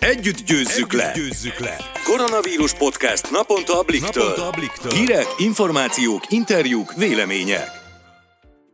Együtt győzzük, Együtt le. győzzük le! Koronavírus podcast naponta a Bliktől. Naponta a Bliktől. Hírek, információk, interjúk, vélemények.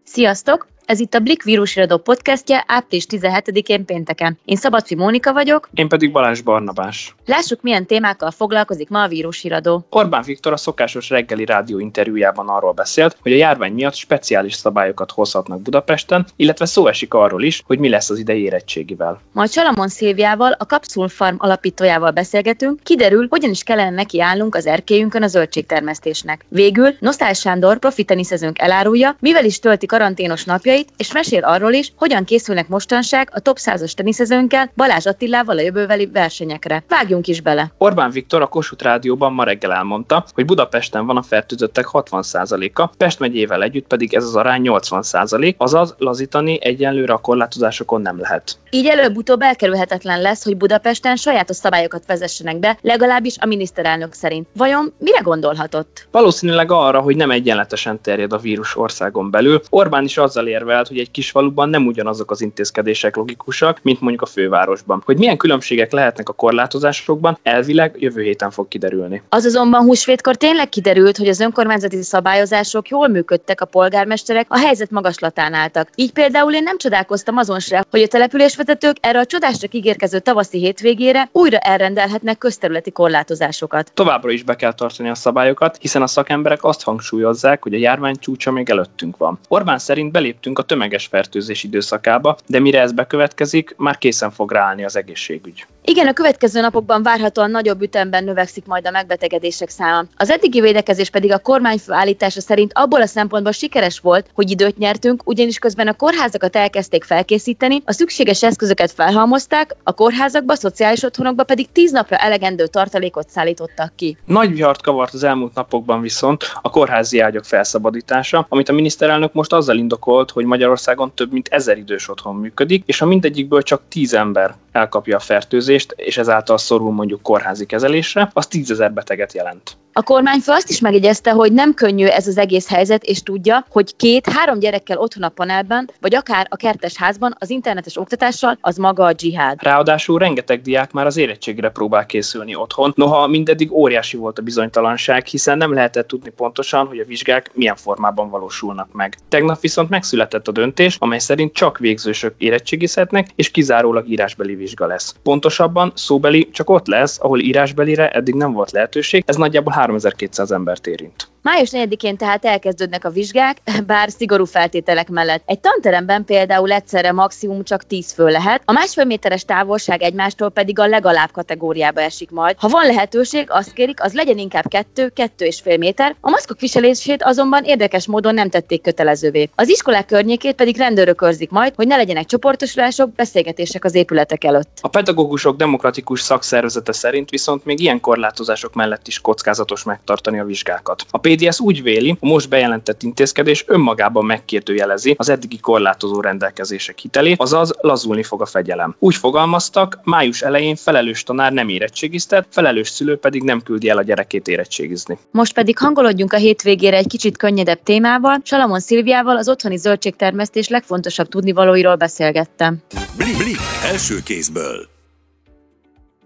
Sziasztok! Ez itt a Blik vírusiradó podcastje április 17-én pénteken. Én Szabadfi Mónika vagyok. Én pedig Balázs Barnabás. Lássuk, milyen témákkal foglalkozik ma a vírusiradó. Orbán Viktor a szokásos reggeli rádió interjújában arról beszélt, hogy a járvány miatt speciális szabályokat hozhatnak Budapesten, illetve szó esik arról is, hogy mi lesz az idei érettségivel. Majd Salamon Szilviával, a Capsule Farm alapítójával beszélgetünk, kiderül, hogyan is kellene nekiállnunk az erkélyünkön a zöldségtermesztésnek. Végül Nosztál Sándor, profi teniszezőnk elárulja, mivel is tölti karanténos napjait, tippeit, és mesél arról is, hogyan készülnek mostanság a top 100-as teniszezőnkkel Balázs Attilával a jövőbeli versenyekre. Vágjunk is bele. Orbán Viktor a Kossuth Rádióban ma reggel elmondta, hogy Budapesten van a fertőzöttek 60%-a, Pest megyével együtt pedig ez az arány 80%, azaz lazítani egyenlőre a korlátozásokon nem lehet. Így előbb-utóbb elkerülhetetlen lesz, hogy Budapesten sajátos szabályokat vezessenek be, legalábbis a miniszterelnök szerint. Vajon mire gondolhatott? Valószínűleg arra, hogy nem egyenletesen terjed a vírus országon belül. Orbán is azzal ér érvelt, hogy egy kis faluban nem ugyanazok az intézkedések logikusak, mint mondjuk a fővárosban. Hogy milyen különbségek lehetnek a korlátozásokban, elvileg jövő héten fog kiderülni. Az azonban húsvétkor tényleg kiderült, hogy az önkormányzati szabályozások jól működtek, a polgármesterek a helyzet magaslatán álltak. Így például én nem csodálkoztam azon se, hogy a településvezetők erre a csodásra ígérkező tavaszi hétvégére újra elrendelhetnek közterületi korlátozásokat. Továbbra is be kell tartani a szabályokat, hiszen a szakemberek azt hangsúlyozzák, hogy a járvány csúcsa még előttünk van. Orbán szerint beléptünk belépünk a tömeges fertőzés időszakába, de mire ez bekövetkezik, már készen fog ráállni az egészségügy. Igen, a következő napokban várhatóan nagyobb ütemben növekszik majd a megbetegedések száma. Az eddigi védekezés pedig a kormányfő állítása szerint abból a szempontból sikeres volt, hogy időt nyertünk, ugyanis közben a kórházakat elkezdték felkészíteni, a szükséges eszközöket felhalmozták, a kórházakba, a szociális otthonokba pedig tíz napra elegendő tartalékot szállítottak ki. Nagy vihart kavart az elmúlt napokban viszont a kórházi ágyak felszabadítása, amit a miniszterelnök most azzal indokolt, hogy Magyarországon több mint ezer idős otthon működik, és a mindegyikből csak tíz ember elkapja a fertőzést, és ezáltal szorul mondjuk kórházi kezelésre, az tízezer beteget jelent. A kormányfő azt is megjegyezte, hogy nem könnyű ez az egész helyzet, és tudja, hogy két-három gyerekkel otthon a panelben, vagy akár a kertes házban az internetes oktatással az maga a dzsihád. Ráadásul rengeteg diák már az érettségre próbál készülni otthon, noha mindeddig óriási volt a bizonytalanság, hiszen nem lehetett tudni pontosan, hogy a vizsgák milyen formában valósulnak meg. Tegnap viszont megszületett a döntés, amely szerint csak végzősök érettségizhetnek, és kizárólag írásbeli vizsga lesz. Pontosabban szóbeli csak ott lesz, ahol írásbelire eddig nem volt lehetőség, ez nagyjából 3200 embert érint. Május 4-én tehát elkezdődnek a vizsgák, bár szigorú feltételek mellett. Egy tanteremben például egyszerre maximum csak 10 fő lehet, a másfél méteres távolság egymástól pedig a legalább kategóriába esik majd. Ha van lehetőség, azt kérik, az legyen inkább 2, 2 és fél méter, a maszkok viselését azonban érdekes módon nem tették kötelezővé. Az iskolák környékét pedig rendőrök őrzik majd, hogy ne legyenek csoportosulások, beszélgetések az épületek előtt. A pedagógusok demokratikus szakszervezete szerint viszont még ilyen korlátozások mellett is kockázatos megtartani a vizsgákat. A PDS úgy véli, a most bejelentett intézkedés önmagában megkérdőjelezi az eddigi korlátozó rendelkezések hitelét, azaz lazulni fog a fegyelem. Úgy fogalmaztak, május elején felelős tanár nem érettségiztet, felelős szülő pedig nem küldi el a gyerekét érettségizni. Most pedig hangolódjunk a hétvégére egy kicsit könnyedebb témával. Salamon Szilviával az otthoni zöldségtermesztés legfontosabb tudnivalóiról beszélgettem. Blik, blik, első kézből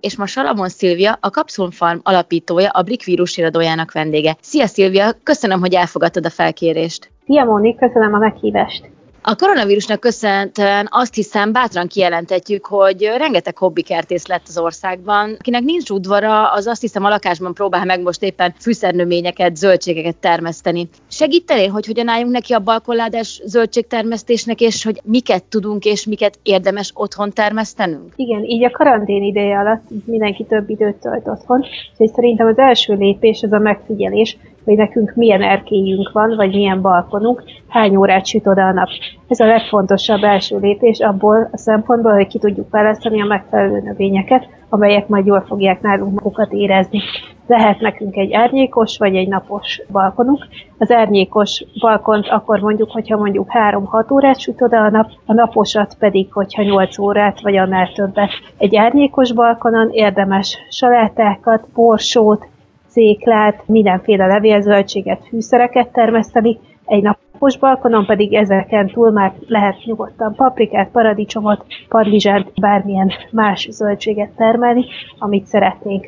és ma Salamon Szilvia, a Capsule Farm alapítója, a Blik vírusiradójának vendége. Szia Szilvia, köszönöm, hogy elfogadtad a felkérést. Szia Móni, köszönöm a meghívást. A koronavírusnak köszönhetően azt hiszem bátran kijelentetjük, hogy rengeteg hobbikertész lett az országban. Akinek nincs udvara, az azt hiszem a lakásban próbál meg most éppen fűszernövényeket, zöldségeket termeszteni. Segítenél, hogy hogyan álljunk neki a balkonládás zöldségtermesztésnek, és hogy miket tudunk és miket érdemes otthon termesztenünk? Igen, így a karantén ideje alatt mindenki több időt tölt otthon, és szerintem az első lépés az a megfigyelés, hogy nekünk milyen erkélyünk van, vagy milyen balkonunk, hány órát süt oda a nap. Ez a legfontosabb első lépés abból a szempontból, hogy ki tudjuk választani a megfelelő növényeket, amelyek majd jól fogják nálunk magukat érezni. Lehet nekünk egy árnyékos vagy egy napos balkonunk. Az árnyékos balkont akkor mondjuk, hogyha mondjuk 3-6 órát süt oda a nap, a naposat pedig, hogyha 8 órát vagy annál többet. Egy árnyékos balkonon érdemes salátákat, borsót, széklát, mindenféle levélzöldséget, fűszereket termeszteni, egy Most balkonon pedig ezeken túl már lehet nyugodtan paprikát, paradicsomot, padlizsánt, bármilyen más zöldséget termelni, amit szeretnénk.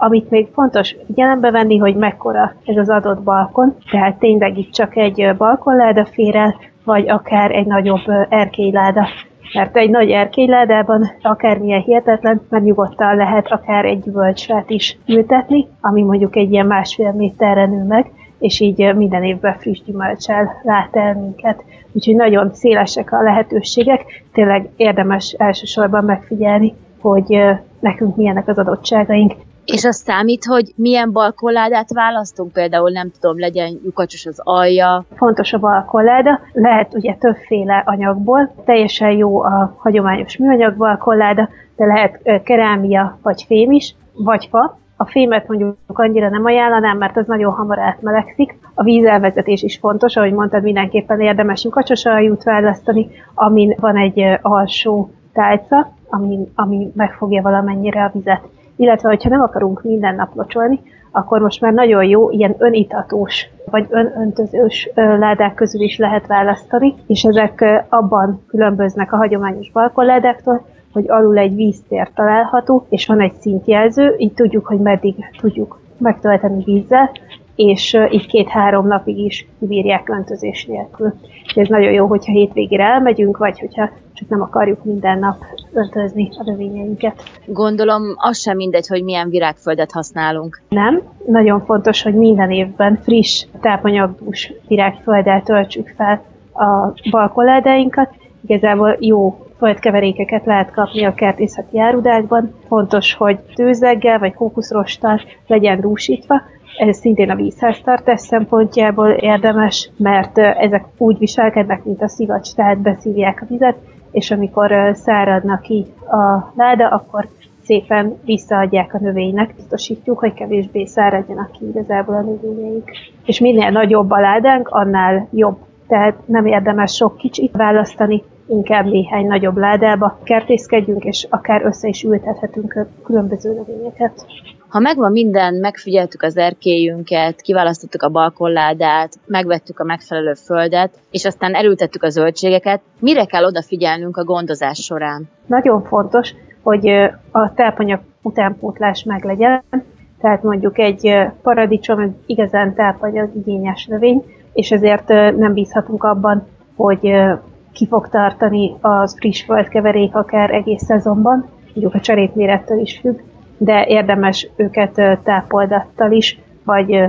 Amit még fontos figyelembe venni, hogy mekkora ez az adott balkon, tehát tényleg itt csak egy balkonláda fér el, vagy akár egy nagyobb erkélyláda. Mert egy nagy erkélyládában akármilyen hihetetlen, mert nyugodtan lehet akár egy gyümölcsfát is ültetni, ami mondjuk egy ilyen másfél méterre nő meg, és így minden évben friss gyümölcsel lát el minket. Úgyhogy nagyon szélesek a lehetőségek, tényleg érdemes elsősorban megfigyelni, hogy nekünk milyenek az adottságaink, és az számít, hogy milyen balkonládát választunk, például nem tudom, legyen lyukacsos az alja. Fontos a balkonláda, lehet ugye többféle anyagból, teljesen jó a hagyományos műanyag balkonláda, de lehet kerámia vagy fém is, vagy fa. A fémet mondjuk annyira nem ajánlanám, mert az nagyon hamar átmelegszik. A vízelvezetés is fontos, ahogy mondtad, mindenképpen érdemes lyukacsos aljút választani, amin van egy alsó tálca, ami, ami megfogja valamennyire a vizet illetve hogyha nem akarunk minden nap locsolni, akkor most már nagyon jó ilyen önitatós vagy önöntözős ládák közül is lehet választani, és ezek abban különböznek a hagyományos balkonládáktól, hogy alul egy víztér található, és van egy szintjelző, így tudjuk, hogy meddig tudjuk megtölteni vízzel, és így két-három napig is kibírják öntözés nélkül. Ez nagyon jó, hogyha hétvégére elmegyünk, vagy hogyha csak nem akarjuk minden nap öntözni a növényeinket. Gondolom, az sem mindegy, hogy milyen virágföldet használunk. Nem. Nagyon fontos, hogy minden évben friss, tápanyagdús virágfölddel töltsük fel a balkoládáinkat. Igazából jó földkeverékeket lehet kapni a kertészeti árudákban. Fontos, hogy tőzeggel vagy kókuszrosttal legyen rúsítva, ez szintén a vízháztartás szempontjából érdemes, mert ezek úgy viselkednek, mint a szivacs, tehát beszívják a vizet, és amikor száradnak ki a láda, akkor szépen visszaadják a növénynek, biztosítjuk, hogy kevésbé száradjanak ki igazából a növényeik. És minél nagyobb a ládánk, annál jobb. Tehát nem érdemes sok kicsit választani, inkább néhány nagyobb ládába kertészkedjünk, és akár össze is ültethetünk a különböző növényeket. Ha megvan minden, megfigyeltük az erkélyünket, kiválasztottuk a balkonládát, megvettük a megfelelő földet, és aztán elültettük a zöldségeket, mire kell odafigyelnünk a gondozás során? Nagyon fontos, hogy a tápanyag utánpótlás meglegyen, tehát mondjuk egy paradicsom igazán tápanyag igényes növény, és ezért nem bízhatunk abban, hogy ki fog tartani az friss földkeverék akár egész szezonban, mondjuk a cserépmérettől is függ, de érdemes őket tápoldattal is, vagy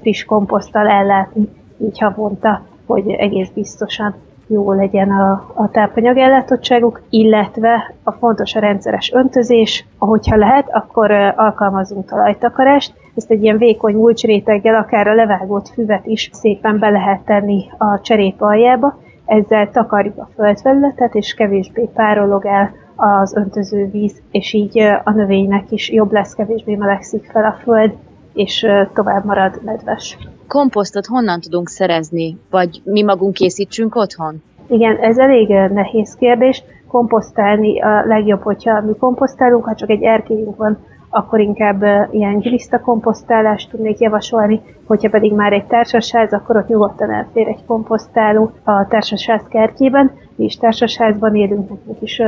friss komposzttal ellátni, így havonta, hogy egész biztosan jó legyen a, a tápanyag ellátottságuk, illetve a fontos a rendszeres öntözés, ahogyha lehet, akkor alkalmazunk talajtakarást, ezt egy ilyen vékony mulcsréteggel, akár a levágott füvet is szépen be lehet tenni a cserép aljába, ezzel takarjuk a földfelületet, és kevésbé párolog el az öntöző víz, és így a növénynek is jobb lesz, kevésbé melegszik fel a föld, és tovább marad nedves. Komposztot honnan tudunk szerezni, vagy mi magunk készítsünk otthon? Igen, ez elég nehéz kérdés. Komposztálni a legjobb, hogyha mi komposztálunk, ha csak egy erkélyünk van, akkor inkább ilyen gliszta komposztálást tudnék javasolni, hogyha pedig már egy társasház, akkor ott nyugodtan elfér egy komposztáló a társasház kertjében, mi is társasházban élünk, nekünk is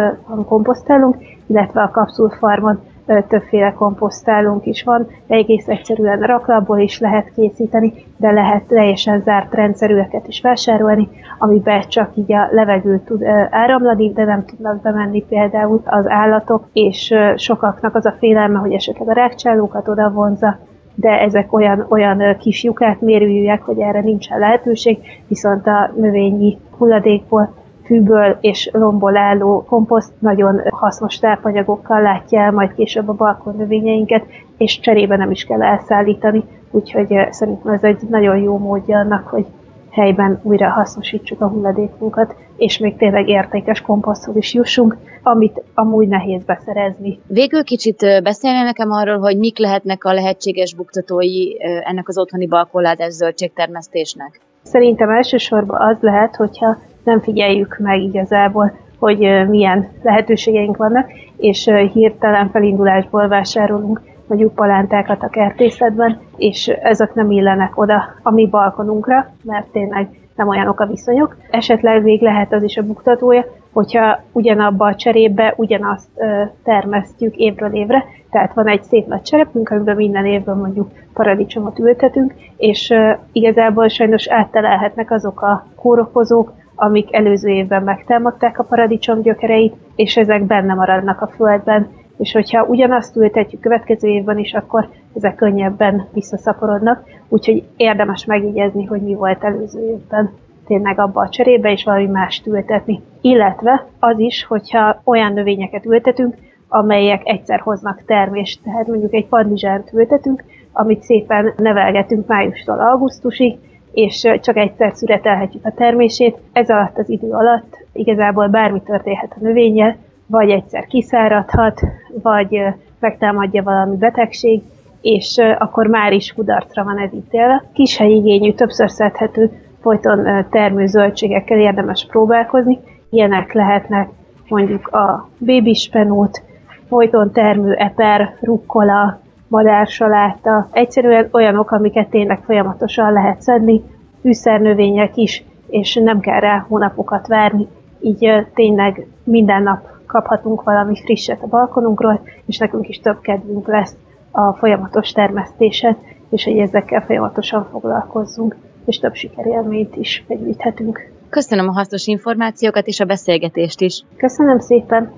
komposztálunk, illetve a kapszulfarmon többféle komposztálunk is van, egész egyszerűen raklapból is lehet készíteni, de lehet teljesen zárt rendszerűeket is vásárolni, amiben csak így a levegő tud áramlani, de nem tudnak bemenni például az állatok, és sokaknak az a félelme, hogy esetleg a rákcsálókat oda vonza, de ezek olyan, olyan kis lyukák, mérőjűek, hogy erre nincsen lehetőség, viszont a növényi hulladékból fűből és lomból álló komposzt nagyon hasznos tápanyagokkal látja el majd később a balkon növényeinket, és cserébe nem is kell elszállítani, úgyhogy eh, szerintem ez egy nagyon jó módja annak, hogy helyben újra hasznosítsuk a hulladékunkat, és még tényleg értékes komposzthoz is jussunk, amit amúgy nehéz beszerezni. Végül kicsit eh, beszélne nekem arról, hogy mik lehetnek a lehetséges buktatói eh, ennek az otthoni balkonládás zöldségtermesztésnek? Szerintem elsősorban az lehet, hogyha nem figyeljük meg igazából, hogy milyen lehetőségeink vannak, és hirtelen felindulásból vásárolunk mondjuk palántákat a kertészetben, és ezek nem illenek oda a mi balkonunkra, mert tényleg nem olyanok a viszonyok. Esetleg még lehet az is a buktatója, hogyha ugyanabba a cserébe ugyanazt ö, termesztjük évről évre, tehát van egy szép nagy cserepünk, amiben minden évben mondjuk paradicsomot ültetünk, és ö, igazából sajnos áttelelhetnek azok a kórokozók, amik előző évben megtámadták a paradicsom gyökereit, és ezek benne maradnak a földben, és hogyha ugyanazt ültetjük következő évben is, akkor ezek könnyebben visszaszaporodnak, úgyhogy érdemes megjegyezni, hogy mi volt előző évben. Tényleg abba a cserébe, és valami mást ültetni. Illetve az is, hogyha olyan növényeket ültetünk, amelyek egyszer hoznak termést, tehát mondjuk egy padlizsánt ültetünk, amit szépen nevelgetünk májustól augusztusig, és csak egyszer szüretelhetjük a termését. Ez alatt az idő alatt igazából bármi történhet a növényel, vagy egyszer kiszáradhat, vagy megtámadja valami betegség, és akkor már is kudarcra van ez ítélve. Kis helyigényű, többször szedhető, folyton termő zöldségekkel érdemes próbálkozni. Ilyenek lehetnek mondjuk a bébispenót, folyton termő eper, rukkola, madársaláta, egyszerűen olyanok, amiket tényleg folyamatosan lehet szedni, fűszernövények is, és nem kell rá hónapokat várni, így tényleg minden nap kaphatunk valami frisset a balkonunkról, és nekünk is több kedvünk lesz a folyamatos termesztéset, és hogy ezekkel folyamatosan foglalkozzunk, és több sikerélményt is begyűjthetünk. Köszönöm a hasznos információkat és a beszélgetést is. Köszönöm szépen!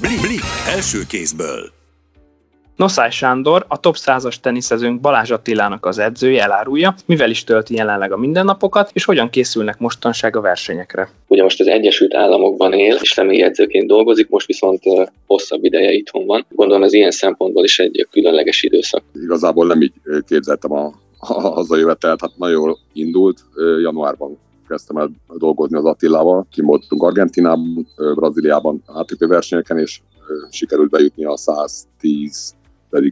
Blik, Blik első kézből. Noszály Sándor, a top 100-as teniszezőnk Balázs Attilának az edzője elárulja, mivel is tölti jelenleg a mindennapokat, és hogyan készülnek mostanság a versenyekre. Ugye most az Egyesült Államokban él, és személyi edzőként dolgozik, most viszont hosszabb ideje itthon van. Gondolom ez ilyen szempontból is egy különleges időszak. Igazából nem így képzeltem a, a hazajövetelt, hát nagyon jól indult. Januárban kezdtem el dolgozni az Attilával, kimoltunk Argentinában, Brazíliában ATP versenyeken, és sikerült bejutni a 110 pedig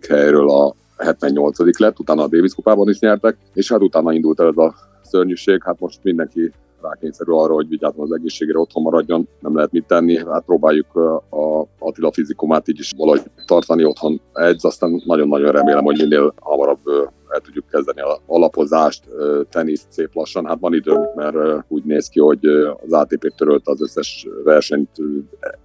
helyről a 78 lett, utána a Davis kupában is nyertek, és hát utána indult el ez a szörnyűség, hát most mindenki rákényszerül arra, hogy vigyázzon az egészségére, otthon maradjon, nem lehet mit tenni, hát próbáljuk a Attila fizikumát így is valahogy tartani otthon edz, aztán nagyon-nagyon remélem, hogy minél hamarabb el tudjuk kezdeni a alapozást, tenisz szép lassan. Hát van időnk, mert úgy néz ki, hogy az ATP törölt az összes versenyt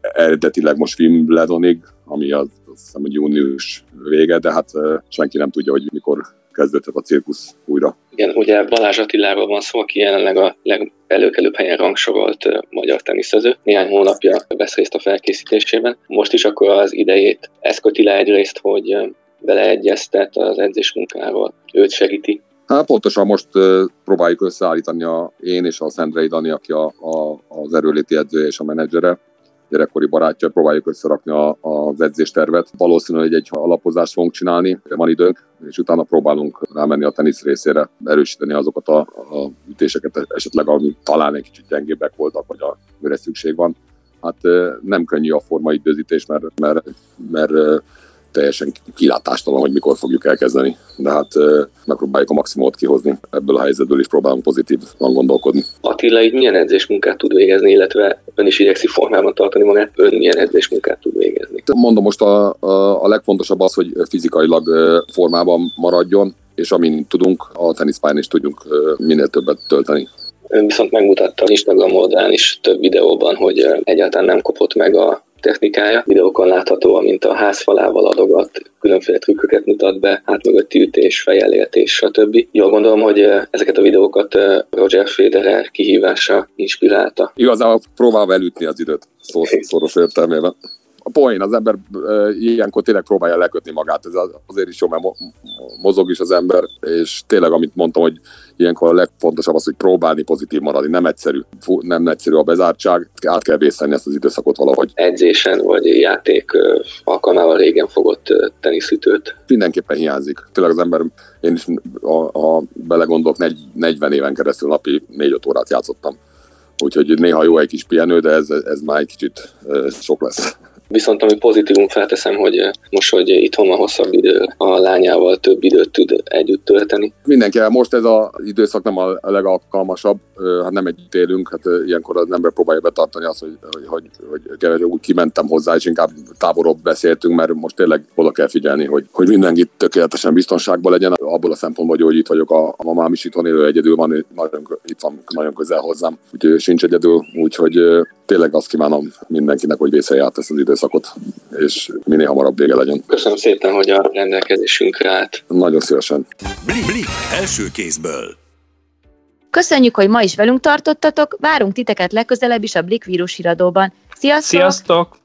eredetileg most Wimbledonig, ami az, azt hiszem, hogy június vége, de hát senki nem tudja, hogy mikor kezdődhet a cirkusz újra. Igen, ugye Balázs Attiláról van szó, aki jelenleg a legelőkelőbb helyen rangsorolt magyar teniszező. Néhány hónapja vesz részt a felkészítésében. Most is akkor az idejét ezt köti le egyrészt, hogy beleegyeztet az edzés munkáról, őt segíti. Hát pontosan most próbáljuk összeállítani a, én és a Szendrei Dani, aki a, a, az erőléti edzője és a menedzsere, gyerekkori barátja, próbáljuk összerakni a, az edzéstervet. Valószínűleg egy, alapozást fogunk csinálni, van időnk, és utána próbálunk rámenni a tenisz részére, erősíteni azokat a, a ütéseket, esetleg ami talán egy kicsit gyengébbek voltak, vagy a, mire szükség van. Hát nem könnyű a forma időzítés, mert, mert, mert teljesen kilátástalan, hogy mikor fogjuk elkezdeni. De hát megpróbáljuk a maximumot kihozni ebből a helyzetből, és próbálunk pozitívan gondolkodni. Attila így milyen edzésmunkát tud végezni, illetve ön is igyekszik formában tartani magát, ön milyen edzésmunkát tud végezni? Mondom most a, a, a legfontosabb az, hogy fizikailag formában maradjon, és amint tudunk, a teniszpályán is tudjunk minél többet tölteni. Ön viszont megmutatta Instagram oldalán is több videóban, hogy egyáltalán nem kopott meg a technikája. Videókon látható, amint a házfalával adogat, különféle trükköket mutat be, átmögötti ütés, fejelértés, stb. Jól gondolom, hogy ezeket a videókat Roger Federer kihívása inspirálta. Igazából próbál elütni az időt, szó, szoros értelmében a poén, az ember ilyenkor tényleg próbálja lekötni magát, ez azért is jó, mert mozog is az ember, és tényleg, amit mondtam, hogy ilyenkor a legfontosabb az, hogy próbálni pozitív maradni, nem egyszerű, nem egyszerű a bezártság, át kell vészeni ezt az időszakot valahogy. Edzésen vagy játék alkalmával régen fogott teniszütőt? Mindenképpen hiányzik. Tényleg az ember, én is, ha belegondolok, 40 éven keresztül napi 4-5 órát játszottam. Úgyhogy néha jó egy kis pihenő, de ez, ez már egy kicsit sok lesz Viszont ami pozitívum felteszem, hogy most, hogy itthon van hosszabb idő, a lányával több időt tud együtt tölteni. Mindenki, most ez az időszak nem a legalkalmasabb, hát nem együtt élünk, hát ilyenkor az ember próbálja betartani azt, hogy, hogy, hogy, hogy kevés, úgy kimentem hozzá, és inkább távolról beszéltünk, mert most tényleg oda kell figyelni, hogy, hogy mindenki tökéletesen biztonságban legyen. Abból a szempontból, hogy itt vagyok, a, a mamám is itthon élő egyedül van, nagyon, itt van nagyon közel hozzám, úgyhogy sincs egyedül, úgyhogy tényleg azt kívánom mindenkinek, hogy vészelj át ezt az időszakot, és minél hamarabb vége legyen. Köszönöm szépen, hogy a rendelkezésünkre állt. Nagyon szívesen. Blik, blik, első kézből. Köszönjük, hogy ma is velünk tartottatok, várunk titeket legközelebb is a Blik vírus híradóban. Sziasztok! Sziasztok!